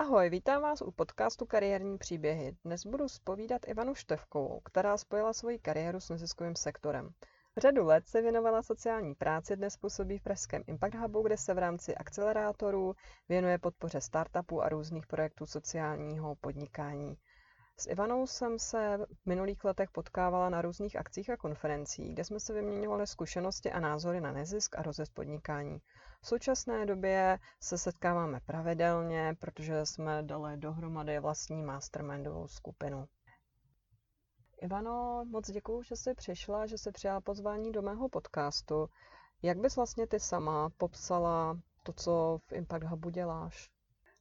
Ahoj, vítám vás u podcastu Kariérní příběhy. Dnes budu spovídat Ivanu Števkovou, která spojila svoji kariéru s neziskovým sektorem. Řadu let se věnovala sociální práci, dnes působí v pražském Impact Hubu, kde se v rámci akcelerátorů věnuje podpoře startupů a různých projektů sociálního podnikání. S Ivanou jsem se v minulých letech potkávala na různých akcích a konferencích, kde jsme se vyměňovali zkušenosti a názory na nezisk a rozjezd podnikání. V současné době se setkáváme pravidelně, protože jsme dali dohromady vlastní mastermindovou skupinu. Ivano, moc děkuji, že jsi přišla, že jsi přijala pozvání do mého podcastu. Jak bys vlastně ty sama popsala to, co v Impact Hubu děláš?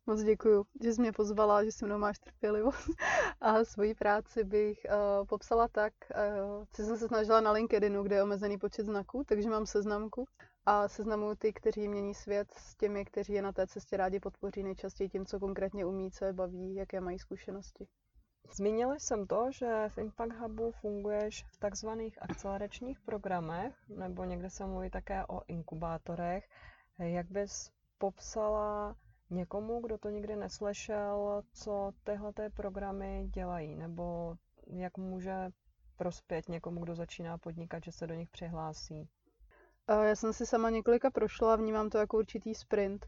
Moc děkuju, že jsi mě pozvala, že se mnou máš trpělivost. A svoji práci bych uh, popsala tak, uh, co jsem se snažila na LinkedInu, kde je omezený počet znaků, takže mám seznamku a seznamuju ty, kteří mění svět s těmi, kteří je na té cestě rádi podpoří nejčastěji tím, co konkrétně umí, co je baví, jaké mají zkušenosti. Zmínila jsem to, že v Impact Hubu funguješ v takzvaných akceleračních programech, nebo někde se mluví také o inkubátorech. Jak bys popsala někomu, kdo to nikdy neslešel, co tyhle ty programy dělají, nebo jak může prospět někomu, kdo začíná podnikat, že se do nich přihlásí? Já jsem si sama několika prošla a vnímám to jako určitý sprint.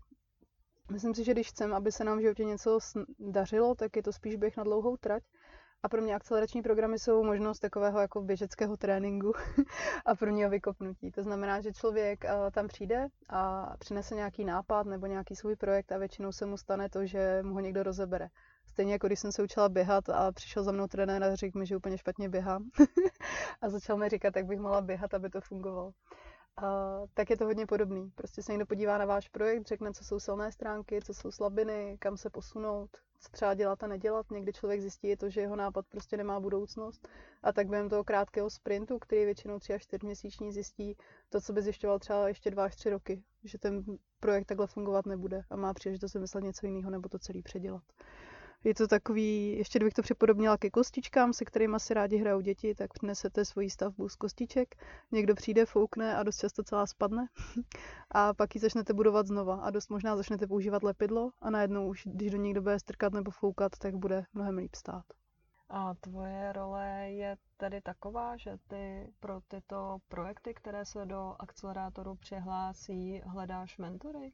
Myslím si, že když chcem, aby se nám v životě něco dařilo, tak je to spíš běh na dlouhou trať. A pro mě akcelerační programy jsou možnost takového jako běžeckého tréninku a pro něho vykopnutí. To znamená, že člověk uh, tam přijde a přinese nějaký nápad nebo nějaký svůj projekt a většinou se mu stane to, že mu ho někdo rozebere. Stejně jako když jsem se učila běhat a přišel za mnou trenér a řekl mi, že úplně špatně běhám a začal mi říkat, jak bych mohla běhat, aby to fungovalo a, tak je to hodně podobný. Prostě se někdo podívá na váš projekt, řekne, co jsou silné stránky, co jsou slabiny, kam se posunout, co třeba dělat a nedělat. Někdy člověk zjistí to, že jeho nápad prostě nemá budoucnost a tak během toho krátkého sprintu, který je většinou 3 až 4 měsíční, zjistí to, co by zjišťoval třeba ještě 2 až 3 roky, že ten projekt takhle fungovat nebude a má příležitost vymyslet něco jiného nebo to celý předělat. Je to takový, ještě kdybych to připodobnila ke kostičkám, se kterými si rádi hrajou děti, tak přinesete svoji stavbu z kostiček, někdo přijde, foukne a dost často celá spadne a pak ji začnete budovat znova a dost možná začnete používat lepidlo a najednou už, když do někdo bude strkat nebo foukat, tak bude mnohem líp stát. A tvoje role je tedy taková, že ty pro tyto projekty, které se do akcelerátoru přihlásí, hledáš mentory?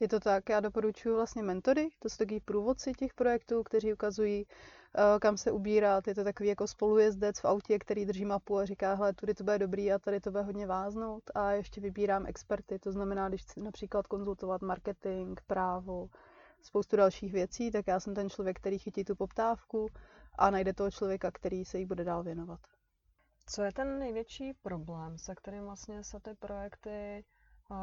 Je to tak, já doporučuji vlastně mentory, to jsou takový průvodci těch projektů, kteří ukazují, eh, kam se ubírat. Je to takový jako spolujezdec v autě, který drží mapu a říká, hele, tudy to bude dobrý a tady to bude hodně váznout. A ještě vybírám experty, to znamená, když chci například konzultovat marketing, právo, spoustu dalších věcí, tak já jsem ten člověk, který chytí tu poptávku a najde toho člověka, který se jí bude dál věnovat. Co je ten největší problém, se kterým vlastně se ty projekty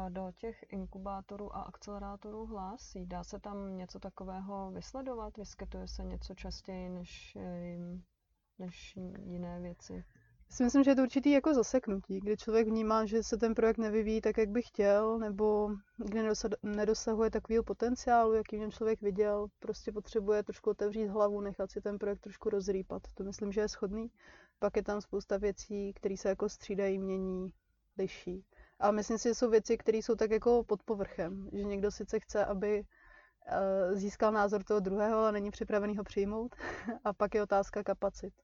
do těch inkubátorů a akcelerátorů hlásí? Dá se tam něco takového vysledovat? Vyskytuje se něco častěji než, než jiné věci? Si myslím, že je to určitý jako zaseknutí, kdy člověk vnímá, že se ten projekt nevyvíjí tak, jak by chtěl, nebo kdy nedosahuje takového potenciálu, jaký v něm člověk viděl. Prostě potřebuje trošku otevřít hlavu, nechat si ten projekt trošku rozrýpat. To myslím, že je schodný. Pak je tam spousta věcí, které se jako střídají, mění, liší. A myslím si, že jsou věci, které jsou tak jako pod povrchem, že někdo sice chce, aby eh, získal názor toho druhého, ale není připravený ho přijmout. A pak je otázka kapacit.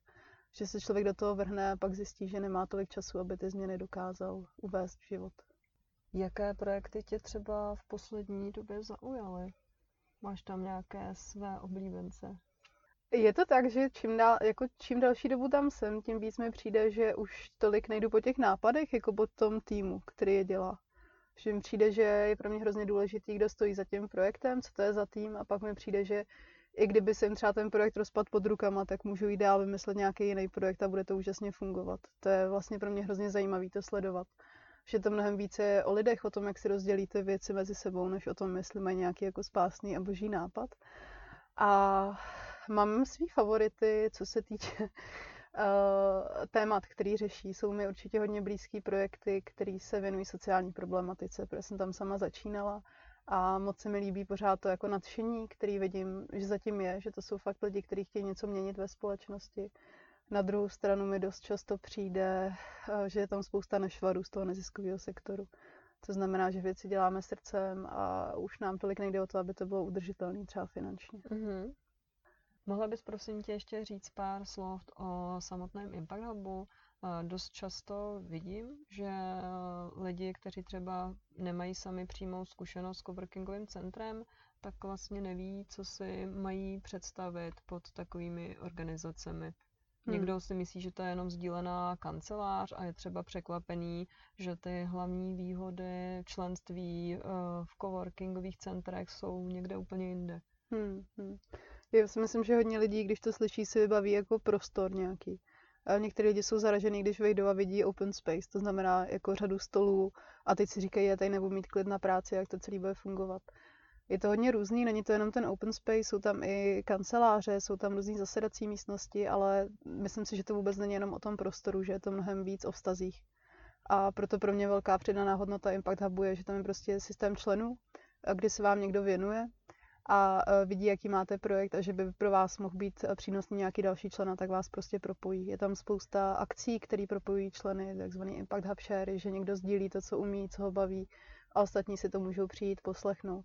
Že se člověk do toho vrhne a pak zjistí, že nemá tolik času, aby ty změny dokázal uvést v život. Jaké projekty tě třeba v poslední době zaujaly? Máš tam nějaké své oblíbence? Je to tak, že čím, dál, jako čím další dobu tam jsem, tím víc mi přijde, že už tolik nejdu po těch nápadech, jako po tom týmu, který je dělá. Že mi přijde, že je pro mě hrozně důležitý, kdo stojí za tím projektem, co to je za tým a pak mi přijde, že i kdyby jsem třeba ten projekt rozpad pod rukama, tak můžu jít dál vymyslet nějaký jiný projekt a bude to úžasně fungovat. To je vlastně pro mě hrozně zajímavé to sledovat. Že to mnohem více je o lidech, o tom, jak si rozdělíte věci mezi sebou, než o tom, jestli mají nějaký jako spásný a boží nápad. A mám svý favority, co se týče uh, témat, který řeší. Jsou mi určitě hodně blízký projekty, které se věnují sociální problematice, protože jsem tam sama začínala a moc se mi líbí pořád to jako nadšení, který vidím, že zatím je, že to jsou fakt lidi, kteří chtějí něco měnit ve společnosti. Na druhou stranu mi dost často přijde, eh, že je tam spousta nešvarů z toho neziskového sektoru. To znamená, že věci děláme srdcem a už nám tolik nejde o to, aby to bylo udržitelné třeba finančně. Mm-hmm. Mohla bys prosím tě ještě říct pár slov o samotném Impact Hubu? Dost často vidím, že lidi, kteří třeba nemají sami přímou zkušenost s coworkingovým centrem, tak vlastně neví, co si mají představit pod takovými organizacemi. Hmm. Někdo si myslí, že to je jenom sdílená kancelář a je třeba překvapený, že ty hlavní výhody členství uh, v coworkingových centrech jsou někde úplně jinde. Hmm, hmm. Já si myslím, že hodně lidí, když to slyší, si vybaví jako prostor nějaký. A některé lidi jsou zaražený, když vejdou a vidí open space, to znamená jako řadu stolů a teď si říkají, já tady nebudu mít klid na práci, jak to celý bude fungovat. Je to hodně různý, není to jenom ten open space, jsou tam i kanceláře, jsou tam různý zasedací místnosti, ale myslím si, že to vůbec není jenom o tom prostoru, že je to mnohem víc o vztazích. A proto pro mě velká přidaná hodnota Impact Hubu je, že tam je prostě systém členů, kdy se vám někdo věnuje a e, vidí, jaký máte projekt a že by pro vás mohl být e, přínosný nějaký další člen, tak vás prostě propojí. Je tam spousta akcí, které propojují členy, takzvaný Impact Hub Share, že někdo sdílí to, co umí, co ho baví a ostatní si to můžou přijít, poslechnout.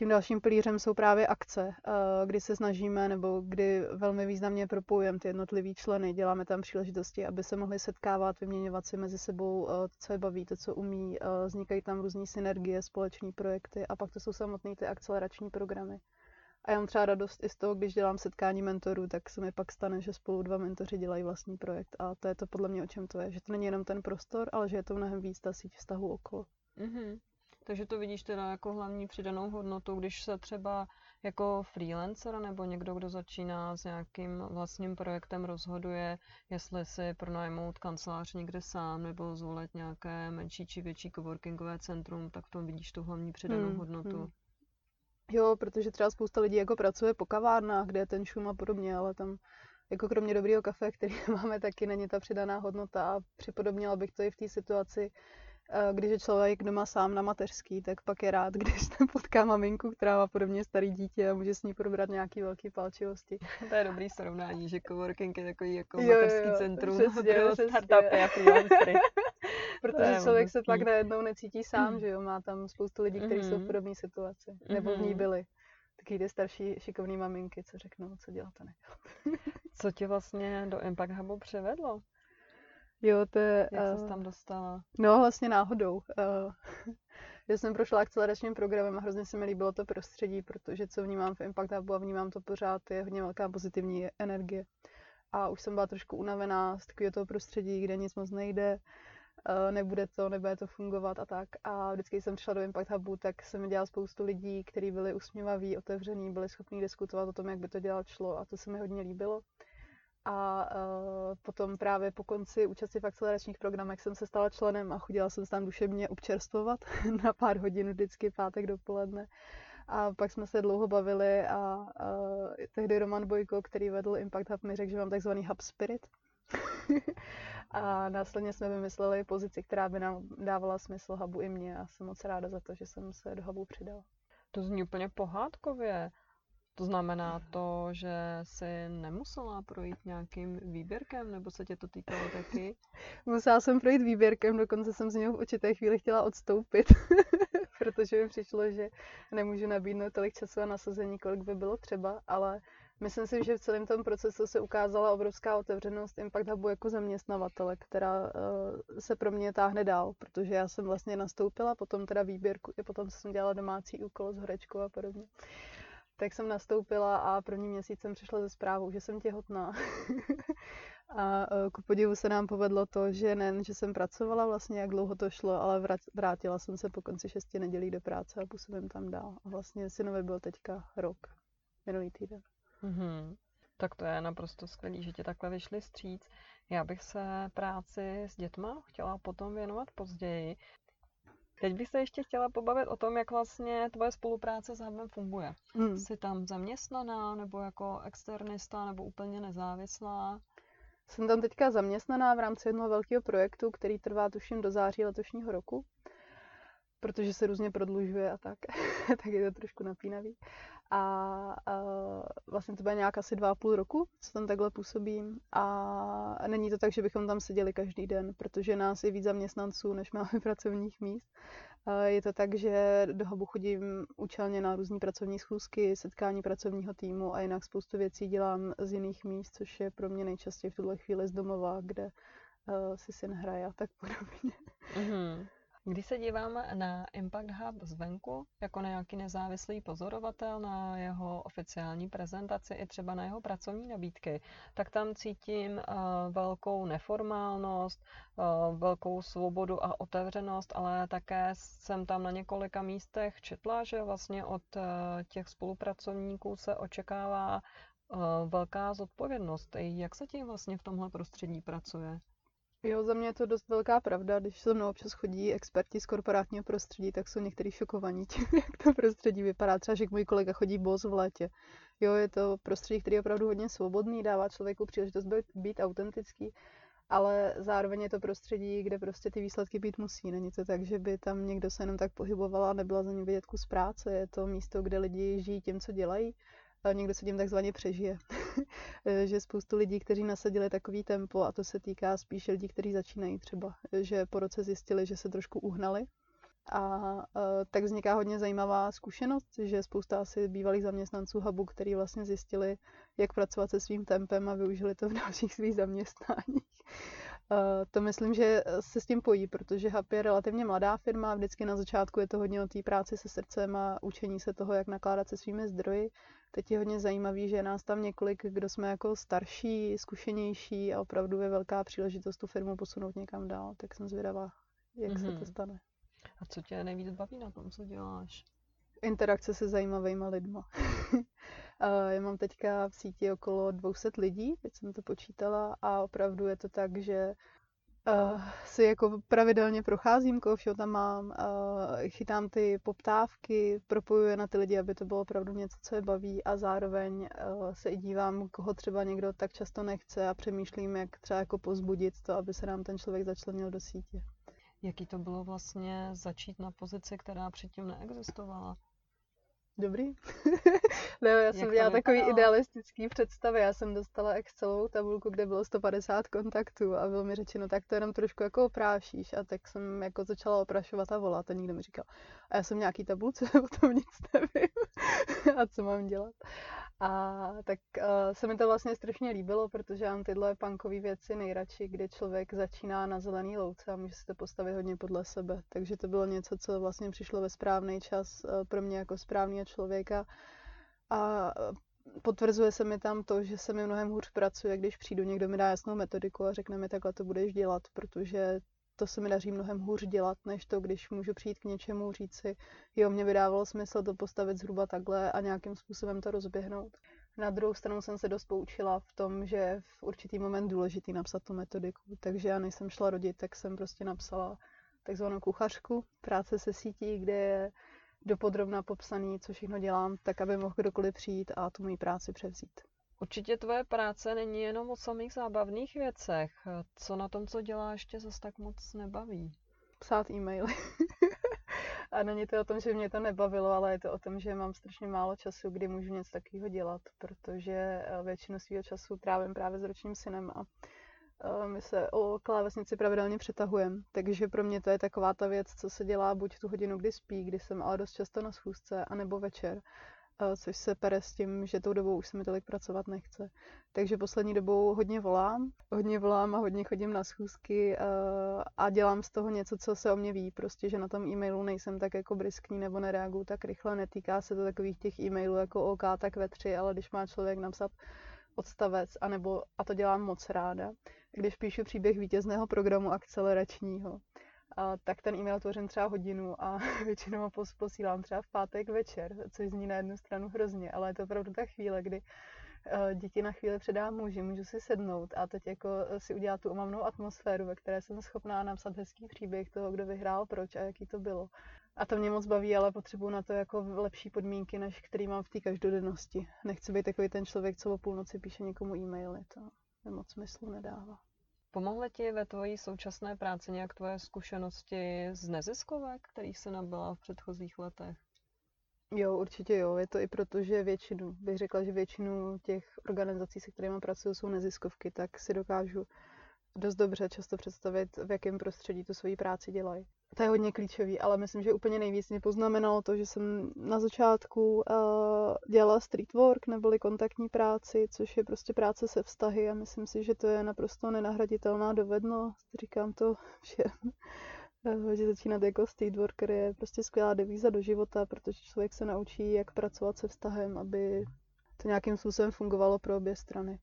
Tím dalším pilířem jsou právě akce, eh, kdy se snažíme nebo kdy velmi významně propojujeme ty jednotlivý členy. Děláme tam příležitosti, aby se mohli setkávat, vyměňovat si mezi sebou eh, to, co je baví, to, co umí. Eh, vznikají tam různé synergie, společné projekty a pak to jsou samotné ty akcelerační programy. A já mám třeba radost i z toho, když dělám setkání mentorů, tak se mi pak stane, že spolu dva mentoři dělají vlastní projekt. A to je to podle mě, o čem to je. Že to není jenom ten prostor, ale že je to mnohem víc ta síť vztahu okolo. Mm-hmm. Takže to vidíš teda jako hlavní přidanou hodnotu, když se třeba jako freelancer nebo někdo, kdo začíná s nějakým vlastním projektem, rozhoduje, jestli si pronajmout kancelář někde sám nebo zvolit nějaké menší či větší coworkingové centrum, tak v tom vidíš tu hlavní přidanou hmm, hodnotu. Hmm. Jo, protože třeba spousta lidí jako pracuje po kavárnách, kde je ten šum a podobně, ale tam jako kromě dobrého kafe, který máme, taky není ta přidaná hodnota a připodobnila bych to i v té situaci, když je člověk doma sám na mateřský, tak pak je rád, když tam potká maminku, která má podobně starý dítě a může s ní probrat nějaký velký palčivosti. To je dobrý srovnání, že coworking je takový jako jo, mateřský jo, centrum přesně, pro přesně. startupy a freelancery. Protože člověk se pak najednou necítí sám, mm. že jo, má tam spoustu lidí, kteří mm. jsou v mhm. podobné situaci, nebo v ní mhm. byli. Taky ty starší šikovné maminky, co řeknou, co dělat a nedělat. co tě vlastně do Impact Hubu přivedlo? Jo, to je... Jak uh, tam dostala? No, vlastně náhodou. Uh, já jsem prošla akceleračním programem a hrozně se mi líbilo to prostředí, protože co vnímám v Impact Hubu a vnímám to pořád, je hodně velká pozitivní energie. A už jsem byla trošku unavená z takového toho prostředí, kde nic moc nejde, uh, nebude to, nebude to fungovat a tak. A vždycky jsem přišla do Impact Hubu, tak jsem dělala spoustu lidí, kteří byli usměvaví, otevření, byli schopni diskutovat o tom, jak by to dělat šlo a to se mi hodně líbilo. A uh, potom právě po konci účasti v akceleračních programech jsem se stala členem a chodila jsem se tam duševně občerstvovat na pár hodin vždycky pátek dopoledne. A pak jsme se dlouho bavili a uh, tehdy Roman Bojko, který vedl Impact Hub, mi řekl, že mám takzvaný Hub Spirit. a následně jsme vymysleli pozici, která by nám dávala smysl Hubu i mě a jsem moc ráda za to, že jsem se do Hubu přidala. To zní úplně pohádkově. To znamená to, že si nemusela projít nějakým výběrkem, nebo se tě to týkalo taky? Musela jsem projít výběrkem, dokonce jsem z něho v určité chvíli chtěla odstoupit, protože mi přišlo, že nemůžu nabídnout tolik času a nasazení, kolik by bylo třeba, ale myslím si, že v celém tom procesu se ukázala obrovská otevřenost Impact Hubu jako zaměstnavatele, která uh, se pro mě táhne dál, protože já jsem vlastně nastoupila, potom teda výběrku, i potom jsem dělala domácí úkol s horečkou a podobně tak jsem nastoupila a první měsíc jsem přišla ze zprávou, že jsem těhotná. a e, ku podivu se nám povedlo to, že ne, že jsem pracovala vlastně, jak dlouho to šlo, ale vrátila jsem se po konci šesti nedělí do práce a působím tam dál. A vlastně synovi byl teďka rok, minulý týden. Mm-hmm. Tak to je naprosto skvělý, že ti takhle vyšli stříc. Já bych se práci s dětma chtěla potom věnovat později. Teď bych se ještě chtěla pobavit o tom, jak vlastně tvoje spolupráce s Hubem funguje. Hmm. Jsi tam zaměstnaná, nebo jako externista, nebo úplně nezávislá? Jsem tam teďka zaměstnaná v rámci jednoho velkého projektu, který trvá tuším do září letošního roku, protože se různě prodlužuje a tak, tak je to trošku napínavý. A, a vlastně to bude nějak asi dva a půl roku, co tam takhle působím. A není to tak, že bychom tam seděli každý den, protože nás je víc zaměstnanců, než máme pracovních míst. Je to tak, že do hubu chodím účelně na různé pracovní schůzky, setkání pracovního týmu a jinak spoustu věcí dělám z jiných míst, což je pro mě nejčastěji v tuhle chvíli z domova, kde uh, si syn hraje a tak podobně. Mm-hmm. Když se díváme na Impact Hub zvenku, jako na nějaký nezávislý pozorovatel na jeho oficiální prezentaci i třeba na jeho pracovní nabídky, tak tam cítím uh, velkou neformálnost, uh, velkou svobodu a otevřenost, ale také jsem tam na několika místech četla, že vlastně od uh, těch spolupracovníků se očekává velká zodpovědnost. Jak se ti vlastně v tomhle prostředí pracuje? Jo, za mě je to dost velká pravda. Když se mnou občas chodí experti z korporátního prostředí, tak jsou někteří šokovaní tím, jak to prostředí vypadá. Třeba, že můj kolega chodí boz v létě. Jo, je to prostředí, který je opravdu hodně svobodný, dává člověku příležitost být, být autentický, ale zároveň je to prostředí, kde prostě ty výsledky být musí. Není to tak, že by tam někdo se jenom tak pohyboval a nebyla za ním vidět kus práce. Je to místo, kde lidi žijí tím, co dělají někdo se tím takzvaně přežije. že spoustu lidí, kteří nasadili takový tempo, a to se týká spíše lidí, kteří začínají třeba, že po roce zjistili, že se trošku uhnali. A tak vzniká hodně zajímavá zkušenost, že spousta asi bývalých zaměstnanců hubu, kteří vlastně zjistili, jak pracovat se svým tempem a využili to v dalších svých zaměstnáních. To myslím, že se s tím pojí, protože Hub je relativně mladá firma, vždycky na začátku je to hodně o té práci se srdcem a učení se toho, jak nakládat se svými zdroji. Teď je hodně zajímavý, že je nás tam několik, kdo jsme jako starší, zkušenější a opravdu je velká příležitost tu firmu posunout někam dál, tak jsem zvědavá, jak mm-hmm. se to mhm. stane. A co tě nejvíc baví na tom, co děláš? Interakce se zajímavými lidma. Já mám teďka v síti okolo 200 lidí, teď jsem to počítala a opravdu je to tak, že uh, si jako pravidelně procházím, koho všeho tam mám, uh, chytám ty poptávky, propojuje na ty lidi, aby to bylo opravdu něco, co je baví a zároveň uh, se i dívám, koho třeba někdo tak často nechce a přemýšlím, jak třeba jako pozbudit to, aby se nám ten člověk začlenil do sítě. Jaký to bylo vlastně začít na pozici, která předtím neexistovala? Dobrý. no, já jsem měla takový idealistický představy. Já jsem dostala Excelovou tabulku, kde bylo 150 kontaktů a bylo mi řečeno, tak to jenom trošku jako oprášíš. A tak jsem jako začala oprašovat a volat a nikdo mi říkal. A já jsem nějaký tabulce, o tom nic nevím. a co mám dělat. A tak uh, se mi to vlastně strašně líbilo, protože mám tyhle punkové věci nejradši, kdy člověk začíná na zelený louce a může se to postavit hodně podle sebe. Takže to bylo něco, co vlastně přišlo ve správný čas uh, pro mě jako správného člověka. A potvrzuje se mi tam to, že se mi mnohem hůř pracuje, když přijdu, někdo mi dá jasnou metodiku a řekne mi, takhle to budeš dělat, protože to se mi daří mnohem hůř dělat, než to, když můžu přijít k něčemu, říct si, jo, mě by dávalo smysl to postavit zhruba takhle a nějakým způsobem to rozběhnout. Na druhou stranu jsem se dost poučila v tom, že v určitý moment důležitý napsat tu metodiku. Takže já než jsem šla rodit, tak jsem prostě napsala takzvanou kuchařku, práce se sítí, kde je dopodrobna popsaný, co všechno dělám, tak aby mohl kdokoliv přijít a tu moji práci převzít. Určitě tvoje práce není jenom o samých zábavných věcech. Co na tom, co děláš, ještě zase tak moc nebaví? Psát e-maily. a není to o tom, že mě to nebavilo, ale je to o tom, že mám strašně málo času, kdy můžu něco takového dělat, protože eh, většinu svého času trávím právě s ročním synem a eh, my se o klávesnici pravidelně přetahujeme, takže pro mě to je taková ta věc, co se dělá buď tu hodinu, kdy spí, kdy jsem ale dost často na schůzce, anebo večer což se pere s tím, že tou dobou už se mi tolik pracovat nechce. Takže poslední dobou hodně volám, hodně volám a hodně chodím na schůzky a dělám z toho něco, co se o mě ví. Prostě, že na tom e-mailu nejsem tak jako briskní nebo nereaguju tak rychle. Netýká se to takových těch e-mailů jako OK, tak ve tři, ale když má člověk napsat odstavec, anebo, a to dělám moc ráda, když píšu příběh vítězného programu akceleračního, a, tak ten e-mail tvořím třeba hodinu a většinou ho posílám třeba v pátek večer, což zní na jednu stranu hrozně, ale je to opravdu ta chvíle, kdy uh, děti na chvíli předám muži, můžu si sednout a teď jako eh, si udělat tu omamnou atmosféru, ve které jsem schopná napsat hezký příběh toho, kdo vyhrál, proč a jaký to bylo. A to mě moc baví, ale potřebuji na to jako lepší podmínky, než který mám v té každodennosti. Nechci být takový ten člověk, co o půlnoci píše někomu e-maily, to moc smyslu nedává. Pomohly ti ve tvojí současné práci nějak tvoje zkušenosti z neziskovek, kterých se nabyla v předchozích letech? Jo, určitě jo. Je to i proto, že většinu, bych řekla, že většinu těch organizací, se kterými pracuju, jsou neziskovky, tak si dokážu dost dobře často představit, v jakém prostředí tu svoji práci dělají. To je hodně klíčový, ale myslím, že úplně nejvíc mě poznamenalo to, že jsem na začátku uh, dělala street work neboli kontaktní práci, což je prostě práce se vztahy a myslím si, že to je naprosto nenahraditelná dovednost. Říkám to všem, uh, že začínat jako street worker je prostě skvělá devíza do života, protože člověk se naučí, jak pracovat se vztahem, aby to nějakým způsobem fungovalo pro obě strany.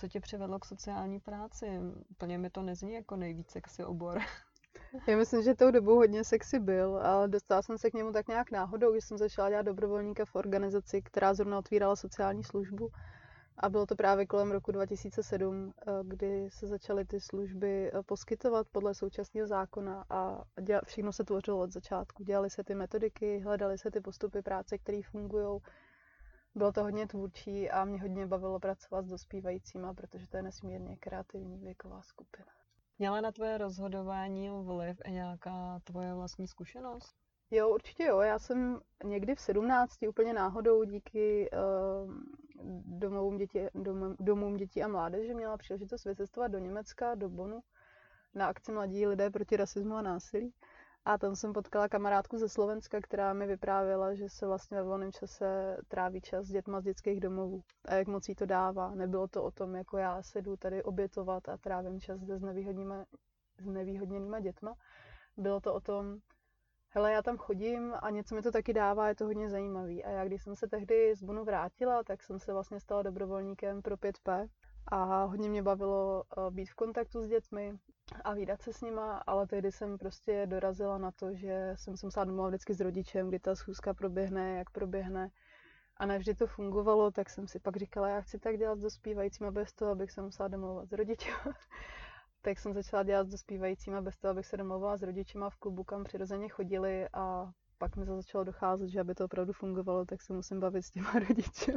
Co tě přivedlo k sociální práci? Úplně mi to nezní jako nejvíc sexy obor. Já myslím, že tou dobou hodně sexy byl, ale dostala jsem se k němu tak nějak náhodou, když jsem začala dělat dobrovolníka v organizaci, která zrovna otvírala sociální službu. A bylo to právě kolem roku 2007, eh, kdy se začaly ty služby eh, poskytovat podle současného zákona a všechno se tvořilo od začátku. Dělaly se ty metodiky, hledaly se ty postupy práce, které fungují. Bylo to hodně tvůrčí a mě hodně bavilo pracovat s dospívajícíma, protože to je nesmírně kreativní věková skupina. Měla na tvoje rozhodování vliv i nějaká tvoje vlastní zkušenost? Jo, určitě jo. Já jsem někdy v 17 úplně náhodou díky uh, domovům, dětí, dom, domům dětí a mládeže měla příležitost vycestovat do Německa, do Bonu, na akci Mladí lidé proti rasismu a násilí. A tam jsem potkala kamarádku ze Slovenska, která mi vyprávěla, že se vlastně ve volném čase tráví čas s dětma z dětských domovů. A jak moc jí to dává. Nebylo to o tom, jako já se jdu tady obětovat a trávím čas s nevýhodnýma, s nevýhodněnýma dětma. Bylo to o tom, hele, já tam chodím a něco mi to taky dává, je to hodně zajímavý. A já, když jsem se tehdy z Bunu vrátila, tak jsem se vlastně stala dobrovolníkem pro 5P, a hodně mě bavilo eh, být v kontaktu s dětmi a výdat se s nima, ale tehdy jsem prostě dorazila na to, že jsem se musela domluvat vždycky s rodičem, kdy ta schůzka proběhne, jak proběhne. A nevždy to fungovalo, tak jsem si pak říkala, já chci tak dělat s dospívajícíma bez toho, abych se musela domlouvat s rodičem. tak jsem začala dělat s dospívajícíma bez toho, abych se domlouvala s rodičima v klubu, kam přirozeně chodili a pak mi to začalo docházet, že aby to opravdu fungovalo, tak se musím bavit s těma rodiči.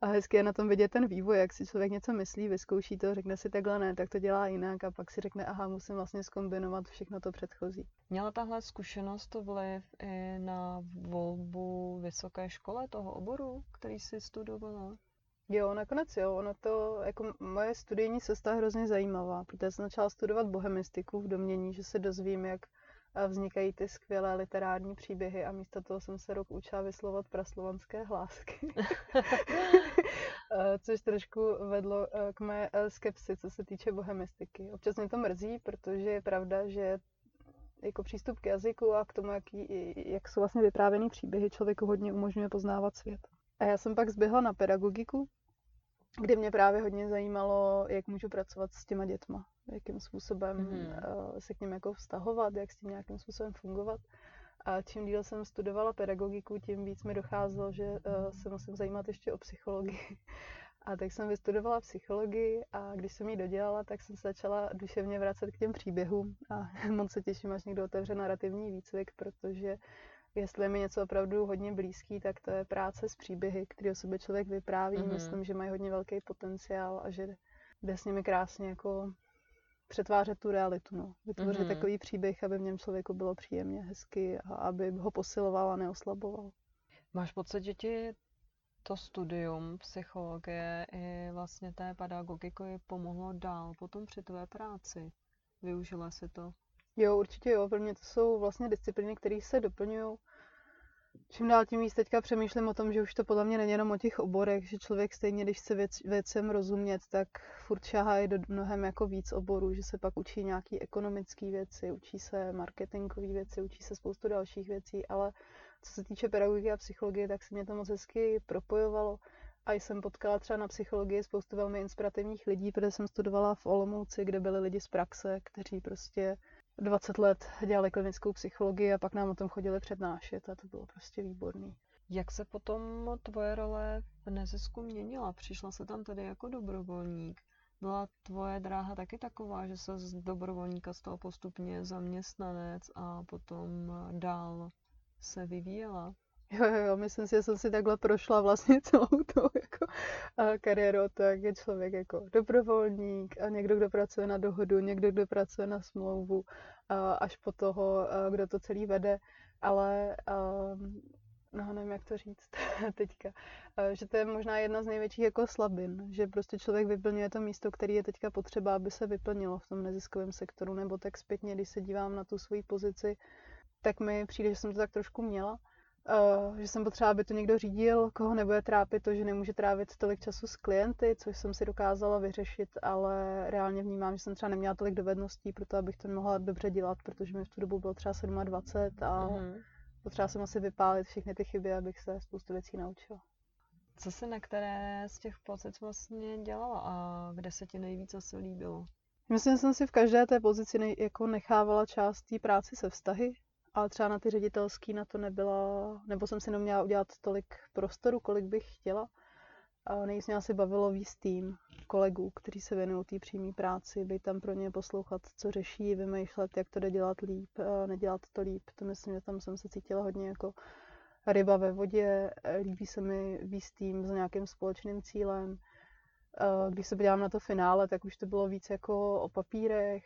A hezky je na tom vidět ten vývoj, jak si člověk něco myslí, vyzkouší to, řekne si takhle ne, tak to dělá jinak a pak si řekne, aha, musím vlastně skombinovat všechno to předchozí. Měla tahle zkušenost vliv i na volbu vysoké škole toho oboru, který jsi studovala? Jo, nakonec jo, ono to, jako moje studijní cesta je hrozně zajímavá, protože jsem začala studovat bohemistiku v domění, že se dozvím, jak vznikají ty skvělé literární příběhy a místo toho jsem se rok učila vyslovat praslovanské hlásky. Eh, což trošku vedlo eh, k mé eh, skepsi, co se týče bohemistiky. Občas mě to mrzí, protože je pravda, že jako přístup k jazyku a k tomu, jak, jak jsou vlastně vyprávěný příběhy, člověku hodně umožňuje poznávat svět. A já jsem pak zběhla na pedagogiku, kde mě právě hodně zajímalo, jak můžu pracovat s těma dětma, jakým způsobem mm-hmm. se k ním jako vztahovat, jak s tím nějakým způsobem fungovat. A čím díl jsem studovala pedagogiku, tím víc mi docházelo, že uh, se musím zajímat ještě o psychologii. A tak jsem vystudovala psychologii a když jsem ji dodělala, tak jsem se začala duševně vracet k těm příběhům a moc se těším, až někdo otevře narrativní výcvik, protože jestli je mi něco opravdu hodně blízký, tak to je práce s příběhy, který o sobě člověk vypráví. Mm-hmm. Myslím, že mají hodně velký potenciál a že jde s nimi krásně jako přetvářet tu realitu, no. Vytvořit mm-hmm. takový příběh, aby v něm člověku bylo příjemně, hezky a aby ho posiloval a neoslaboval. Máš pocit, že ti to studium psychologie i vlastně té pedagogiky pomohlo dál potom při tvé práci? Využila si to? Jo, určitě jo. Pro mě to jsou vlastně disciplíny, které se doplňují. Čím dál tím víc teďka přemýšlím o tom, že už to podle mě není jenom o těch oborech, že člověk stejně, když chce věc, věcem rozumět, tak furt šahá do mnohem jako víc oborů, že se pak učí nějaký ekonomické věci, učí se marketingové věci, učí se spoustu dalších věcí, ale co se týče pedagogiky a psychologie, tak se mě to moc hezky propojovalo. A jsem potkala třeba na psychologii spoustu velmi inspirativních lidí, protože jsem studovala v Olomouci, kde byli lidi z praxe, kteří prostě 20 let dělali klinickou psychologii a pak nám o tom chodili přednášet a to bylo prostě výborný. Jak se potom tvoje role v nezisku měnila? Přišla se tam tedy jako dobrovolník. Byla tvoje dráha taky taková, že se z dobrovolníka stal postupně zaměstnanec a potom dál se vyvíjela? Jo, jo, myslím si, že jsem si takhle prošla vlastně celou tu jako, kariéru, to, jak je člověk jako dobrovolník a někdo, kdo pracuje na dohodu, někdo, kdo pracuje na smlouvu, až po toho, kdo to celý vede. Ale no nevím, jak to říct teďka, že to je možná jedna z největších jako slabin, že prostě člověk vyplňuje to místo, který je teďka potřeba, aby se vyplnilo v tom neziskovém sektoru, nebo tak zpětně, když se dívám na tu svoji pozici, tak mi přijde, že jsem to tak trošku měla, Uh, že jsem potřeba, aby to někdo řídil, koho nebude trápit to, že nemůže trávit tolik času s klienty, což jsem si dokázala vyřešit, ale reálně vnímám, že jsem třeba neměla tolik dovedností pro to, abych to mohla dobře dělat, protože mi v tu dobu bylo třeba 27 a mm-hmm. potřeba jsem asi vypálit všechny ty chyby, abych se spoustu věcí naučila. Co se na které z těch pozic vlastně dělala a kde se ti nejvíc asi líbilo? Myslím, že jsem si v každé té pozici nej, jako nechávala část té práci se vztahy, ale třeba na ty ředitelský na to nebyla, nebo jsem si neměla udělat tolik prostoru, kolik bych chtěla. A nejvíc mě asi bavilo víc tým kolegů, kteří se věnují té přímé práci, být tam pro ně poslouchat, co řeší, vymýšlet, jak to jde dělat líp, nedělat to líp. To myslím, že tam jsem se cítila hodně jako ryba ve vodě, líbí se mi víc tým s nějakým společným cílem. Když se podívám na to finále, tak už to bylo víc jako o papírech,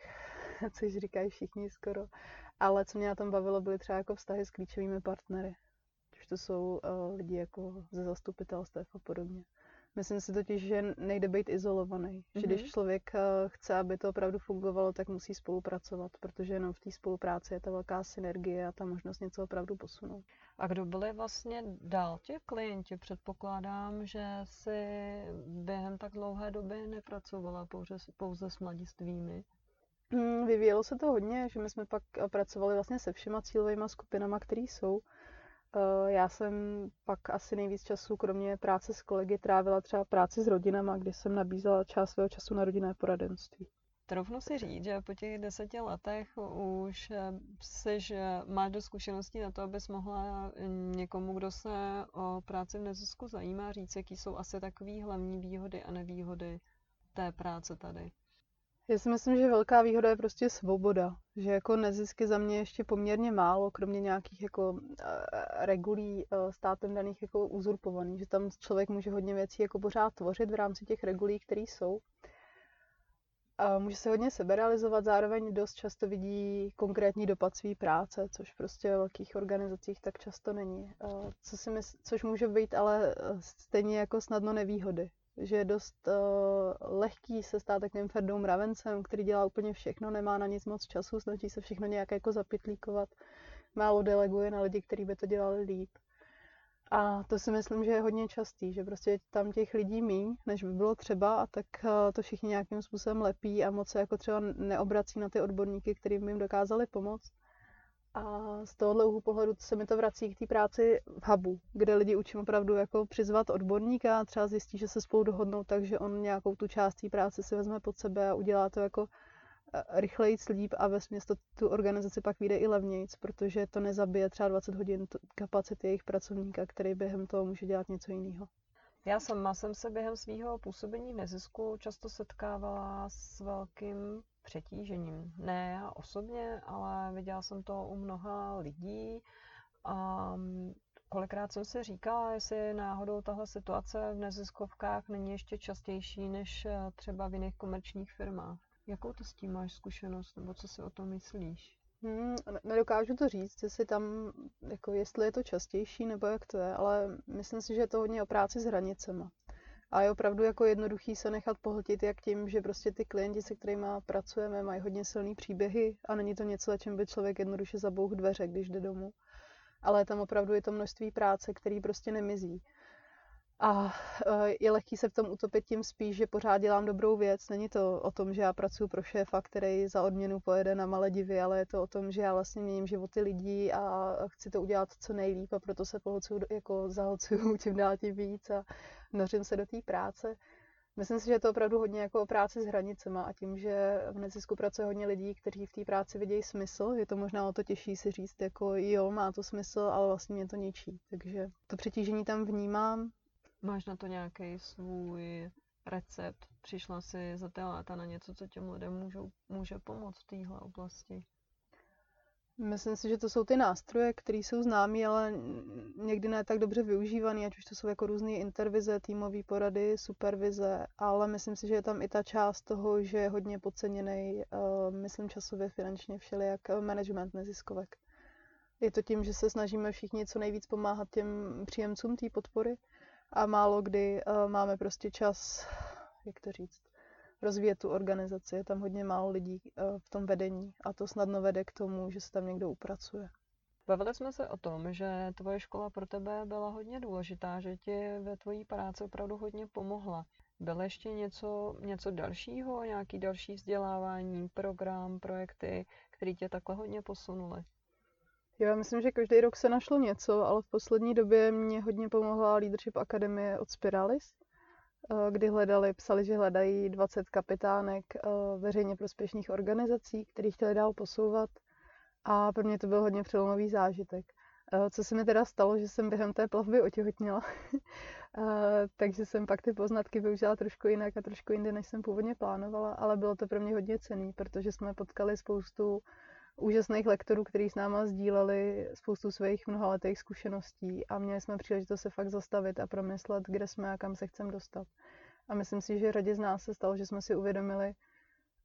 což říkají všichni skoro. Ale co mě na tom bavilo, byly třeba jako vztahy s klíčovými partnery. Což to jsou uh, lidi jako ze zastupitelstev a podobně. Myslím si totiž, že nejde být izolovaný. Mm-hmm. Že když mhm. člověk uh, chce, aby to opravdu fungovalo, tak musí spolupracovat, protože jenom v té spolupráci je ta velká synergie a ta možnost něco opravdu posunout. A kdo byli vlastně dál ti klienti? Předpokládám, že si během tak dlouhé doby nepracovala pouze, pouze s mladistvými. Mm, vyvíjelo se to hodně, že my jsme pak eh, pracovali vlastně se všema cílovými skupinama, které jsou. Eh, já jsem pak asi nejvíc času, kromě práce s kolegy, trávila třeba práci s rodinama, kdy jsem nabízela část svého času na rodinné poradenství. Troufnu si říct, že po těch deseti letech už eh, máš do zkušeností na to, abys mohla někomu, kdo se o práci v nezisku zajímá, říct, jaký jsou asi takové hlavní výhody a nevýhody té práce tady. Já si myslím, že velká výhoda je prostě svoboda. Že jako nezisky za mě ještě poměrně málo, kromě nějakých jako eh, regulí eh, státem daných jako uzurpovaných. Že tam člověk může hodně věcí jako pořád tvořit v rámci těch regulí, které jsou. A může se hodně seberealizovat, zároveň dost často vidí konkrétní dopad své práce, což prostě ve velkých organizacích tak často není. Co si mysl, což může být ale eh, stejně jako snadno nevýhody že je dost uh, lehký se stát takovým tvrdou mravencem, který dělá úplně všechno, nemá na nic moc času, snaží se všechno nějak jako zapitlíkovat, málo deleguje na lidi, kteří by to dělali líp. A to si myslím, že je hodně častý, že prostě tam těch lidí míň, než by bylo třeba, a tak uh, to všichni nějakým způsobem lepí a moc se jako třeba neobrací na ty odborníky, kterým jim dokázali pomoct. A z tohohle úhlu pohledu se mi to vrací k té práci v hubu, kde lidi učím opravdu jako přizvat odborníka a třeba zjistí, že se spolu dohodnou tak, že on nějakou tu část té práce si vezme pod sebe a udělá to jako eh, rychleji líp a ve to tu organizaci pak vyjde i levnějc, protože to nezabije třeba 20 hodin kapacity jejich pracovníka, který během toho může dělat něco jiného. Já sama jsem se během svého působení v nezisku často setkávala s velkým přetížením. Ne já osobně, ale viděla jsem to u mnoha lidí. A kolikrát jsem si říkala, jestli náhodou tahle situace v neziskovkách není ještě častější než eh, třeba v jiných komerčních firmách. Jakou to s tím máš zkušenost, nebo co si o tom myslíš? Hmm, nedokážu to říct, jestli tam, jako jestli je to častější, nebo jak to je, ale myslím si, že je to hodně o práci s hranicema. A je opravdu jako jednoduchý se nechat pohltit jak tím, že prostě ty klienti, se kterými pracujeme, mají hodně silné příběhy a není to něco, čím by člověk jednoduše zabouhl dveře, když jde domů. Ale tam opravdu je to množství práce, který prostě nemizí. A e, je lehký se v tom utopit tím spíš, že pořád dělám dobrou věc. Není to o tom, že já pracuji pro šéfa, který za odměnu pojede na Maledivy, ale je to o tom, že já vlastně měním životy lidí a chci to udělat co nejlíp a proto se pohlcuju, jako zahlcuju tím dál tím víc a nořím se do té práce. Myslím si, že je to opravdu hodně jako o práci s hranicema a tím, že v nezisku pracuje hodně lidí, kteří v té práci vidějí smysl, je to možná o to těžší si říct, jako jo, má to smysl, ale vlastně mě to ničí. Takže to přetížení tam vnímám, Máš na to nějaký svůj recept? Přišla si za té léta na něco, co těm lidem můžou, může pomoct v téhle oblasti? Myslím si, že to jsou ty nástroje, které jsou známé, ale někdy ne tak dobře využívané, ať už to jsou jako různé intervize, týmové porady, supervize, ale myslím si, že je tam i ta část toho, že je hodně podceněný, uh, myslím časově finančně všelijak, management neziskovek Je to tím, že se snažíme všichni co nejvíc pomáhat těm příjemcům té podpory a málo kdy uh, máme prostě čas, jak to říct, rozvíjet tu organizaci. Je tam hodně málo lidí uh, v tom vedení a to snadno vede k tomu, že se tam někdo upracuje. Bavili jsme se o tom, že tvoje škola pro tebe byla hodně důležitá, že ti ve tvojí práci opravdu hodně pomohla. Bylo ještě něco, něco dalšího, nějaký další vzdělávání, program, projekty, které tě takhle hodně posunuly? Já myslím, že každý rok se našlo něco, ale v poslední době mě hodně pomohla Leadership Akademie od Spiralis, eh, kdy hledali, psali, že hledají 20 kapitánek eh, veřejně prospěšných organizací, které chtěli dál posouvat. A pro mě to byl hodně přelomový zážitek. Eh, co se mi teda stalo, že jsem během té plavby otěhotněla, takže jsem pak ty poznatky využila trošku jinak a trošku jinde, než jsem původně plánovala, ale bylo to pro mě hodně cený, protože jsme potkali spoustu úžasných lektorů, kteří s náma sdíleli spoustu svých mnohaletých zkušeností a měli jsme příležitost se fakt zastavit a promyslet, kde jsme a kam se chceme dostat. A myslím si, že řadě z nás se stalo, že jsme si uvědomili,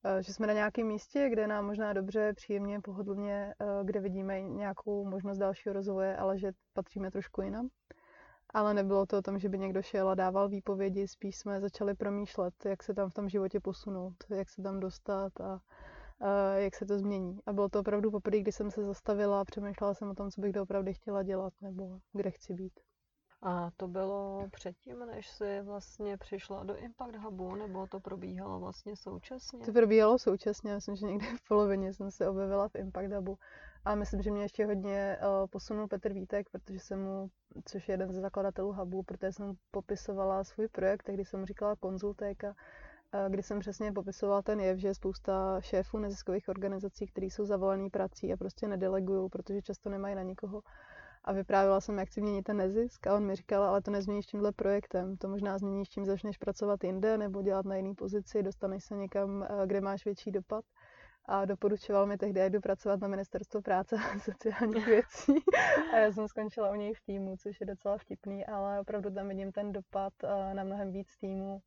eh, že jsme na nějakém místě, kde nám možná dobře, příjemně, pohodlně, eh, kde vidíme nějakou možnost dalšího rozvoje, ale že patříme trošku jinam. Ale nebylo to o tom, že by někdo šel a dával výpovědi, spíš jsme začali promýšlet, jak se tam v tom životě posunout, jak se tam dostat a jak se to změní. A bylo to opravdu poprvé, kdy jsem se zastavila a přemýšlela jsem o tom, co bych doopravdy chtěla dělat nebo kde chci být. A to bylo předtím, než jsi vlastně přišla do Impact Hubu, nebo to probíhalo vlastně současně? To probíhalo současně, myslím, že někde v polovině jsem se objevila v Impact Hubu. A myslím, že mě ještě hodně uh, posunul Petr Vítek, protože jsem mu, což je jeden ze zakladatelů Hubu, protože jsem popisovala svůj projekt, tehdy jsem mu říkala konzultéka, kdy jsem přesně popisovala ten jev, že je spousta šéfů neziskových organizací, kteří jsou zavolaný prací a prostě nedelegují, protože často nemají na nikoho. A vyprávěla jsem, jak chci měnit ten nezisk a on mi říkal, ale to nezměníš tímhle projektem, to možná změníš tím, začneš pracovat jinde nebo dělat na jiný pozici, dostaneš se někam, eh, kde máš větší dopad. A doporučoval mi tehdy, jdu pracovat na ministerstvo práce a sociálních věcí. A já jsem skončila u něj v týmu, což je docela vtipný, ale opravdu tam vidím ten dopad eh, na mnohem víc týmů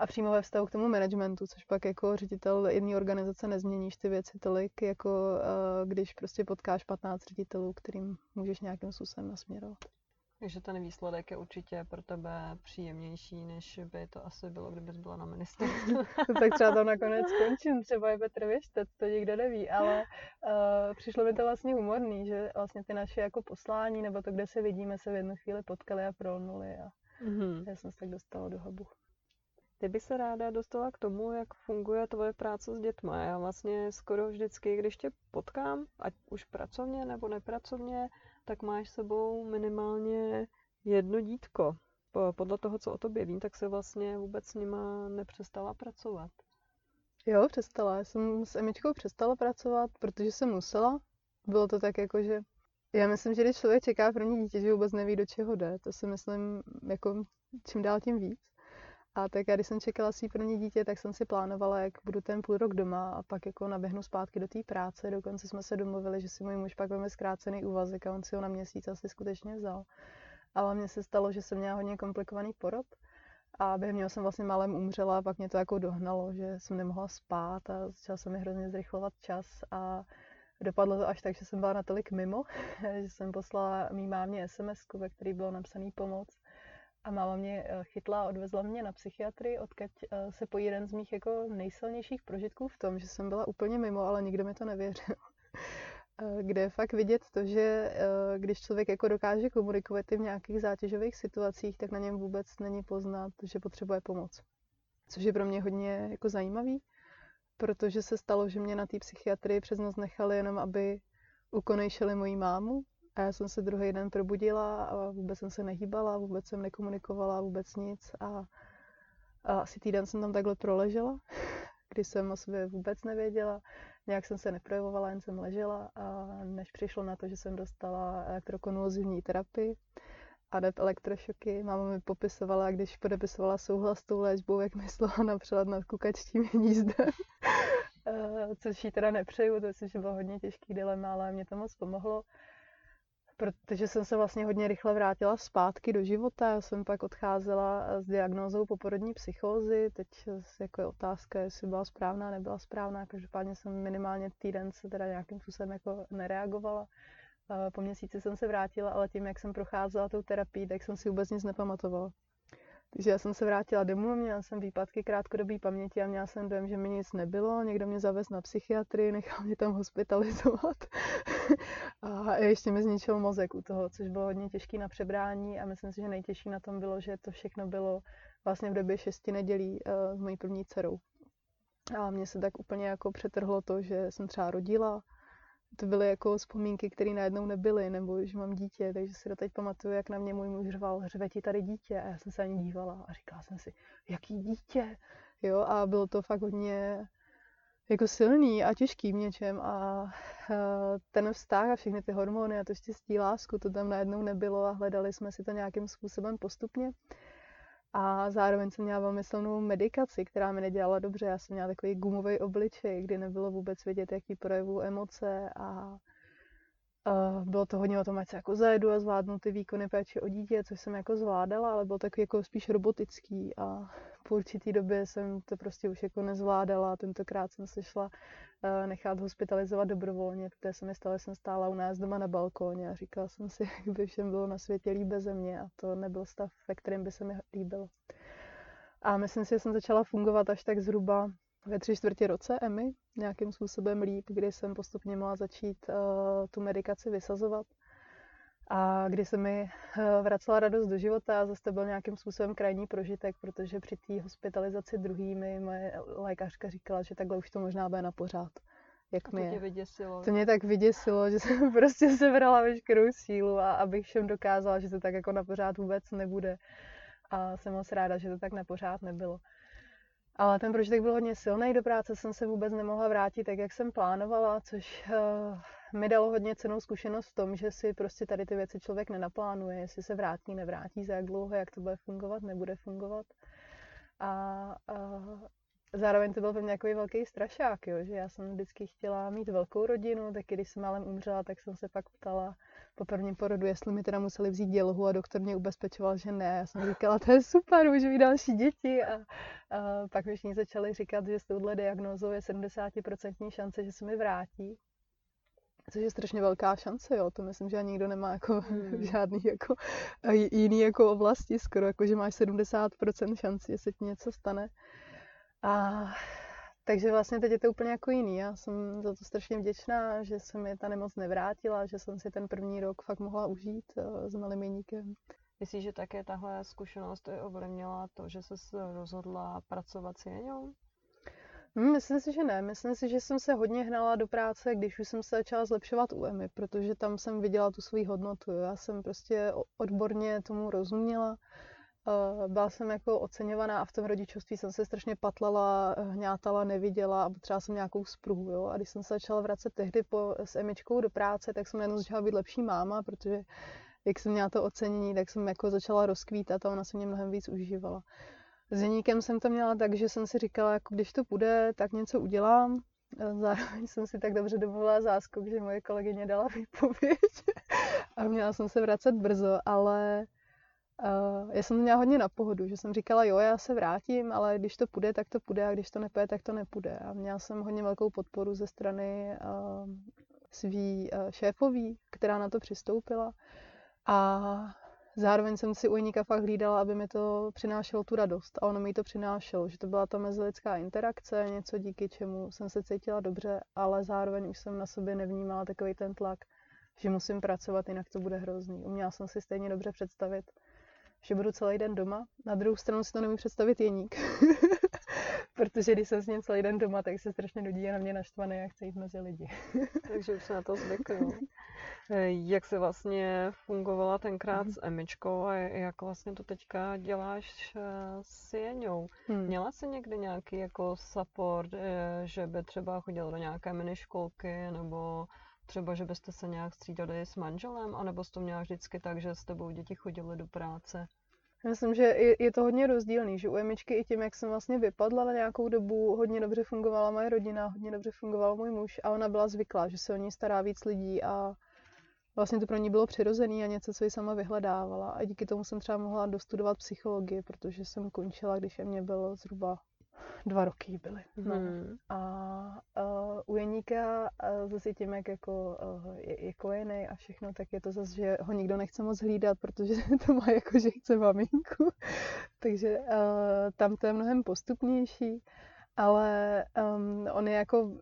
a přímo ve vztahu k tomu managementu, což pak jako ředitel jedné organizace nezměníš ty věci tolik, jako uh, když prostě potkáš 15 ředitelů, kterým můžeš nějakým způsobem nasměrovat. Takže ten výsledek je určitě pro tebe příjemnější, než by to asi bylo, kdybys byla na ministerstvu. tak třeba tam nakonec skončím, třeba je Petr Věštec, to nikdo neví, ale uh, přišlo mi to vlastně humorný, že vlastně ty naše jako poslání, nebo to, kde se vidíme, se v jednu chvíli potkali a prolnuli a mm-hmm. já jsem se tak dostala do hubu. Ty by se ráda dostala k tomu, jak funguje tvoje práce s dětmi. Já vlastně skoro vždycky, když tě potkám, ať už pracovně nebo nepracovně, tak máš sebou minimálně jedno dítko. Podle toho, co o tobě vím, tak se vlastně vůbec s nima nepřestala pracovat. Jo, přestala. Já jsem s Emičkou přestala pracovat, protože jsem musela. Bylo to tak jako, že já myslím, že když člověk čeká první dítě, že vůbec neví, do čeho jde. To si myslím, jako čím dál tím víc. A tak já, když jsem čekala svý první dítě, tak jsem si plánovala, jak budu ten půl rok doma a pak jako naběhnu zpátky do té práce. Dokonce jsme se domluvili, že si můj muž pak veme zkrácený úvazek a on si ho na měsíc asi skutečně vzal. Ale mně se stalo, že jsem měla hodně komplikovaný porod a během něho jsem vlastně málem umřela a pak mě to jako dohnalo, že jsem nemohla spát a začala se mi hrozně zrychlovat čas a dopadlo to až tak, že jsem byla natolik mimo, že jsem poslala mý mámě SMS, ve který bylo napsaný pomoc a máma mě eh, chytla a odvezla mě na psychiatrii, odkud eh, se pojí jeden z mých jako nejsilnějších prožitků v tom, že jsem byla úplně mimo, ale nikdo mi to nevěřil. Eh, kde je fakt vidět to, že když člověk jako dokáže komunikovat i v nějakých zátěžových situacích, tak na něm vůbec není poznat, že potřebuje pomoc. Což je pro mě hodně jako zajímavý, protože se stalo, že mě na té psychiatrii přes noc nechali jenom, aby ukonejšili moji mámu, a já jsem se druhý den probudila a vůbec jsem se nehýbala, vůbec jsem nekomunikovala, vůbec nic. A, a asi týden jsem tam takhle proležela, kdy jsem o sobě vůbec nevěděla. Nějak jsem se neprojevovala, jen jsem ležela a než přišlo na to, že jsem dostala elektrokonvulzivní terapii a dep elektrošoky. Máma mi popisovala, když podepisovala souhlas s tou léčbou, jak myslela na přelet nad kukačtím hnízdem. Eh, což jí teda nepřeju, to myslím, že bylo hodně těžký dilema, ale mě to moc pomohlo protože jsem se vlastně hodně rychle vrátila zpátky do života. Já jsem pak odcházela s diagnózou poporodní psychózy. Teď jako je otázka, jestli byla správná, nebyla správná. Každopádně jsem minimálně týden se teda nějakým způsobem jako nereagovala. po měsíci jsem se vrátila, ale tím, jak jsem procházela tou terapii, tak jsem si vůbec nic nepamatovala. Takže já jsem se vrátila domů, měla jsem výpadky krátkodobé paměti a měla jsem dojem, že mi nic nebylo. Někdo mě zavez na psychiatrii, nechal mě tam hospitalizovat. a ještě mi zničil mozek u toho, což bylo hodně těžké na přebrání a myslím si, že nejtěžší na tom bylo, že to všechno bylo vlastně v době šesti nedělí uh, s mojí první dcerou. A mně se tak úplně jako přetrhlo to, že jsem třeba rodila, to byly jako vzpomínky, které najednou nebyly, nebo že mám dítě, takže si doteď pamatuju, jak na mě můj muž řval, řve ti tady dítě. A já jsem se ani dívala a říkala jsem si, jaký dítě, jo, a bylo to fakt hodně jako silný a těžký v něčem a ten vztah a všechny ty hormony a to štěstí, lásku, to tam najednou nebylo a hledali jsme si to nějakým způsobem postupně. A zároveň jsem měla velmi silnou medikaci, která mi nedělala dobře. Já jsem měla takový gumový obličej, kdy nebylo vůbec vidět, jaký projevu emoce a bylo to hodně o tom, ať se jako zajedu a zvládnu ty výkony péče o dítě, což jsem jako zvládala, ale bylo takový jako spíš robotický a po určitý době jsem to prostě už jako nezvládala. Tentokrát jsem se šla uh, nechat hospitalizovat dobrovolně, protože se mi stalo, jsem stála u nás doma na balkóně a říkala jsem si, jak by všem bylo na světě líp ze mě a to nebyl stav, ve kterém by se mi líbilo. A myslím si, že jsem začala fungovat až tak zhruba ve tři čtvrtě roce EMI nějakým způsobem líp, kdy jsem postupně mohla začít uh, tu medikaci vysazovat a kdy se mi uh, vracela radost do života a zase to byl nějakým způsobem krajní prožitek, protože při té hospitalizaci druhými moje lékařka říkala, že takhle už to možná bude na pořád. Jak a to mě vyděsilo. To mě tak vyděsilo, že jsem prostě sebrala veškerou sílu a abych všem dokázala, že to tak jako na pořád vůbec nebude. A jsem moc ráda, že to tak na pořád nebylo. Ale ten prožitek byl hodně silný, do práce jsem se vůbec nemohla vrátit tak, jak jsem plánovala, což uh, mi dalo hodně cenou zkušenost v tom, že si prostě tady ty věci člověk nenaplánuje, jestli se vrátí, nevrátí, za jak dlouho, jak to bude fungovat, nebude fungovat. A uh, zároveň to byl pro mě takový velký strašák, jo, že já jsem vždycky chtěla mít velkou rodinu, tak když jsem málem umřela, tak jsem se pak ptala po prvním porodu, jestli mi teda museli vzít dělohu a doktor mě ubezpečoval, že ne. Já jsem říkala, to je super, můžu mít další děti a, a pak mi všichni začali říkat, že s touhle diagnózou je 70% šance, že se mi vrátí. Což je strašně velká šance, jo. To myslím, že nikdo nemá jako hmm. žádný jako jiný jako oblasti, skoro jako, že máš 70% šanci, že se ti něco stane. A takže vlastně teď je to úplně jako jiný. Já jsem za to strašně vděčná, že se mi ta nemoc nevrátila, že jsem si ten první rok fakt mohla užít uh, s malým jeníkem. Myslíš, že také tahle zkušenost ovlivnila to, že se rozhodla pracovat s Jeňou? Hmm, myslím si, že ne. Myslím si, že jsem se hodně hnala do práce, když už jsem se začala zlepšovat u EMI, protože tam jsem viděla tu svoji hodnotu. Já jsem prostě odborně tomu rozuměla Eh, byla jsem jako oceňovaná a v tom rodičovství jsem se strašně patlala, hňátala, neviděla a potřeba jsem nějakou spruhu. Jo? A když jsem se začala vracet tehdy po, s Emičkou do práce, tak jsem najednou začala být lepší máma, protože jak jsem měla to ocenění, tak jsem jako začala rozkvítat a ona se mě mnohem víc užívala. S Jeníkem jsem to měla tak, že jsem si říkala, jako když to bude, tak něco udělám. Zároveň jsem si tak dobře domluvila záskok, že moje kolegyně dala výpověď a měla jsem se vracet brzo, ale Uh, já jsem to měla hodně na pohodu, že jsem říkala, jo, já se vrátím, ale když to půjde, tak to půjde a když to nepůjde, tak to nepůjde. A měla jsem hodně velkou podporu ze strany uh, svý uh, šéfový, která na to přistoupila. A zároveň jsem si u Jeníka fakt hlídala, aby mi to přinášelo tu radost. A ono mi to přinášelo, že to byla ta mezilidská interakce, něco díky čemu jsem se cítila dobře, ale zároveň už jsem na sobě nevnímala takový ten tlak, že musím pracovat, jinak to bude hrozný. Uměla jsem si stejně dobře představit, že budu celý den doma. Na druhou stranu si to nemůžu představit jeník. Protože když jsem s ním celý den doma, tak se strašně nudí a na mě naštvaný a chce jít mezi lidi. Takže už se na to zvykl. Jak se vlastně fungovala tenkrát mm. s Emičkou a jak vlastně to teďka děláš eh, s Jeňou? Hmm. Měla jsi někdy nějaký jako support, eh, že by třeba chodila do nějaké miniškolky nebo třeba, že byste se nějak střídali s manželem, anebo jsi to měla vždycky tak, že s tebou děti chodily do práce? Myslím, že je, je to hodně rozdílný, že u Emičky i tím, jak jsem vlastně vypadla na nějakou dobu, hodně dobře fungovala moje rodina, hodně dobře fungoval můj muž a ona byla zvyklá, že se o ní stará víc lidí a vlastně to pro ní bylo přirozený a něco, co ji sama vyhledávala. A díky tomu jsem třeba mohla dostudovat psychologii, protože jsem končila, když mě bylo zhruba dva roky byly. No. Hmm. A uh, u Jeníka uh, zase tím, jak jako, uh, je, je kojený a všechno, tak je to zase, že ho nikdo nechce moc hlídat, protože to má jako, že chce maminku. Takže uh, tam to je mnohem postupnější ale um, on je jako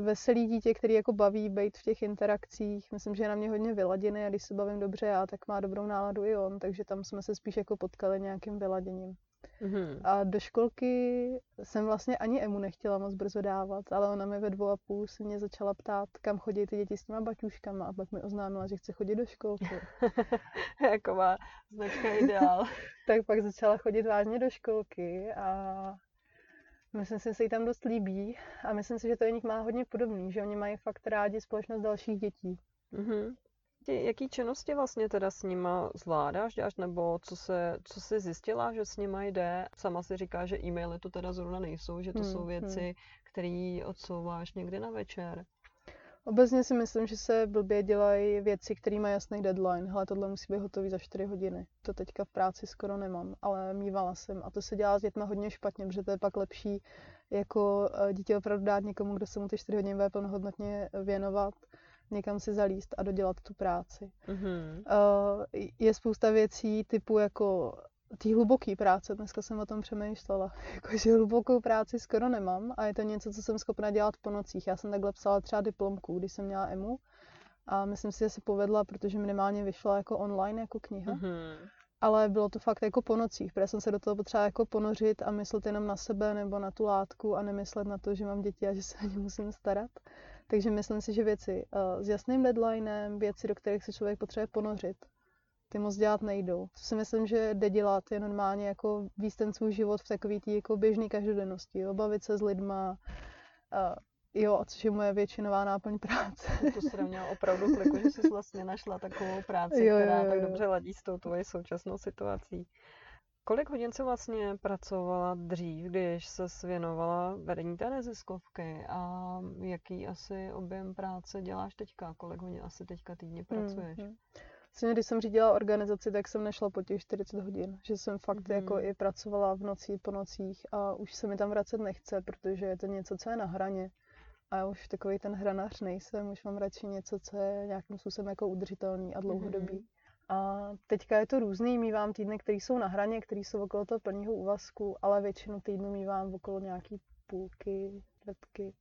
veselý dítě, který jako baví být v těch interakcích. Myslím, že je na mě hodně vyladěný a když se bavím dobře já, tak má dobrou náladu i on, takže tam jsme se spíš jako potkali nějakým vyladěním. Mm-hmm. A do školky jsem vlastně ani Emu nechtěla moc brzo dávat, ale ona mi ve dvou a půl se mě začala ptát, kam chodí ty děti s těma baťuškama a pak mi oznámila, že chce chodit do školky. má značka ideál. tak pak začala chodit vážně do školky a Myslím si, že se jí tam dost líbí a myslím si, že to nich má hodně podobný, že oni mají fakt rádi společnost dalších dětí. Mm-hmm. Jaký činnosti vlastně teda s nima zvládáš, děláš, nebo co, se, co jsi zjistila, že s nima jde? Sama si říká, že e-maily to teda zrovna nejsou, že to hmm, jsou věci, hmm. které odsouváš někdy na večer. Obecně si myslím, že se blbě dělají věci, které mají jasný deadline. Hele, tohle musí být hotový za 4 hodiny. To teďka v práci skoro nemám, ale mývala jsem. A to se dělá s dětmi hodně špatně, protože to je pak lepší jako eh, dítě opravdu dát někomu, kdo se mu ty 4 hodiny bude plnohodnotně věnovat, někam si zalíst a dodělat tu práci. Mm-hmm. Je spousta věcí typu jako té hluboké práce, dneska jsem o tom přemýšlela, jakože hlubokou práci skoro nemám a je to něco, co jsem schopna dělat po nocích. Já jsem takhle psala třeba diplomku, když jsem měla EMU a myslím si, že se povedla, protože minimálně vyšla jako online, jako kniha. Mm-hmm. Ale bylo to fakt jako po nocích, protože jsem se do toho potřeba jako ponořit a myslet jenom na sebe nebo na tu látku a nemyslet na to, že mám děti a že se o ně musím starat. Takže myslím si, že věci uh, s jasným deadlinem, věci, do kterých se člověk potřebuje ponořit, ty moc dělat nejdou. Co si myslím, že jde dělat, je normálně jako víc ten svůj život v takový tý jako běžný každodennosti, jo? bavit se s lidma, a jo, což je moje většinová náplň práce. To se měla opravdu kliku, že jsi vlastně našla takovou práci, jo, která jo, jo. tak dobře ladí s tou tvojí současnou situací. Kolik hodin se vlastně pracovala dřív, když se věnovala vedení té neziskovky a jaký asi objem práce děláš teďka? Kolik hodin asi teďka týdně pracuješ? Hmm, hmm. Vlastně, když jsem řídila organizaci, tak jsem nešla po těch 40 hodin, že jsem fakt mm. jako i pracovala v noci, po nocích a už se mi tam vracet nechce, protože je to něco, co je na hraně. A já už takový ten hranař nejsem, už mám radši něco, co je nějakým způsobem jako udržitelný a dlouhodobý. Mm. A teďka je to různý, mývám týdny, které jsou na hraně, které jsou okolo toho plného úvazku, ale většinu týdnů mývám okolo nějaký půlky, čtvrtky.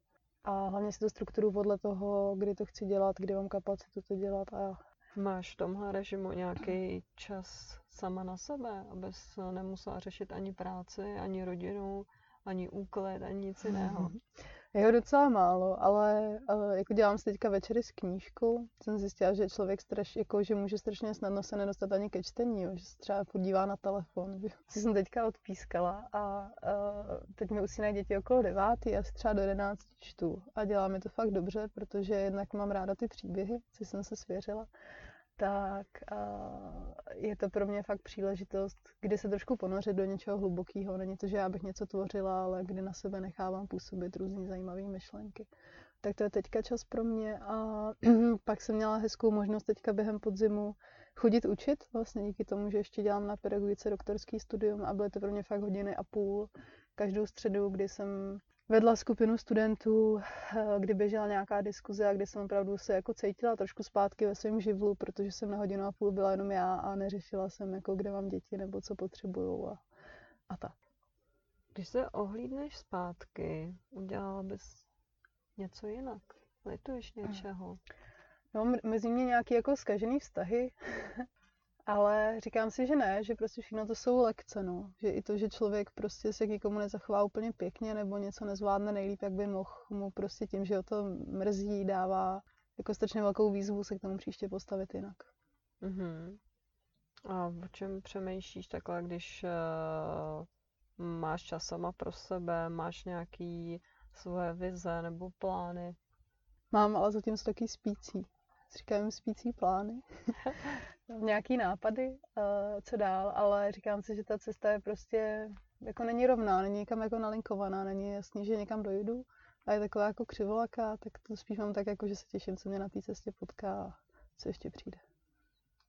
A hlavně si to strukturu podle toho, kdy to chci dělat, kdy mám kapacitu to dělat a Máš v tomhle režimu nějaký čas sama na sebe, abys nemusela řešit ani práci, ani rodinu, ani úklid, ani nic jiného? Je ho docela málo, ale uh, jako dělám si teďka večery s knížkou. Jsem zjistila, že člověk straš, jako, že může strašně snadno se nedostat ani ke čtení, jo, že se třeba podívá na telefon. Si jsem teďka odpískala a uh, teď mi usínají děti okolo devátý, a třeba do jedenácti čtu. A dělá mi to fakt dobře, protože jednak mám ráda ty příběhy, co jsem se svěřila tak je to pro mě fakt příležitost, kdy se trošku ponořit do něčeho hlubokého. Není to, že já bych něco tvořila, ale kdy na sebe nechávám působit různý zajímavé myšlenky. Tak to je teďka čas pro mě a pak jsem měla hezkou možnost teďka během podzimu chodit učit, vlastně díky tomu, že ještě dělám na pedagogice doktorský studium a byly to pro mě fakt hodiny a půl každou středu, kdy jsem vedla skupinu studentů, eh, kdy běžela nějaká diskuze a kdy jsem opravdu se jako cítila trošku zpátky ve svém živlu, protože jsem na hodinu a půl byla jenom já a neřešila jsem, jako kde mám děti nebo co potřebují a, a tak. Když se ohlídneš zpátky, udělala bys něco jinak? Lituješ něčeho? No, mezi mě nějaký jako zkažený vztahy, ale říkám si, že ne, že prostě všechno to jsou lekce, no. Že i to, že člověk prostě se k někomu nezachová úplně pěkně nebo něco nezvládne nejlíp, jak by mohl mu prostě tím, že o to mrzí, dává jako strašně velkou výzvu se k tomu příště postavit jinak. Mm-hmm. A o čem přemýšlíš takhle, když uh, máš čas sama pro sebe, máš nějaký svoje vize nebo plány? Mám, ale zatím jsou taky spící. Říkám spící plány. nějaký nápady, uh, co dál, ale říkám si, že ta cesta je prostě, jako není rovná, není někam jako nalinkovaná, není jasný, že někam dojdu a je taková jako křivolaká, tak to spíš mám tak, jako, že se těším, co mě na té cestě potká a co ještě přijde.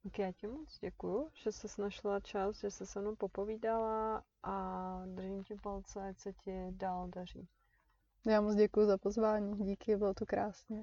Tak já ti moc děkuju, že jsi našla čas, že jsi se mnou popovídala a držím ti palce, ať se ti dál daří. Já moc děkuji za pozvání, díky, bylo to krásně.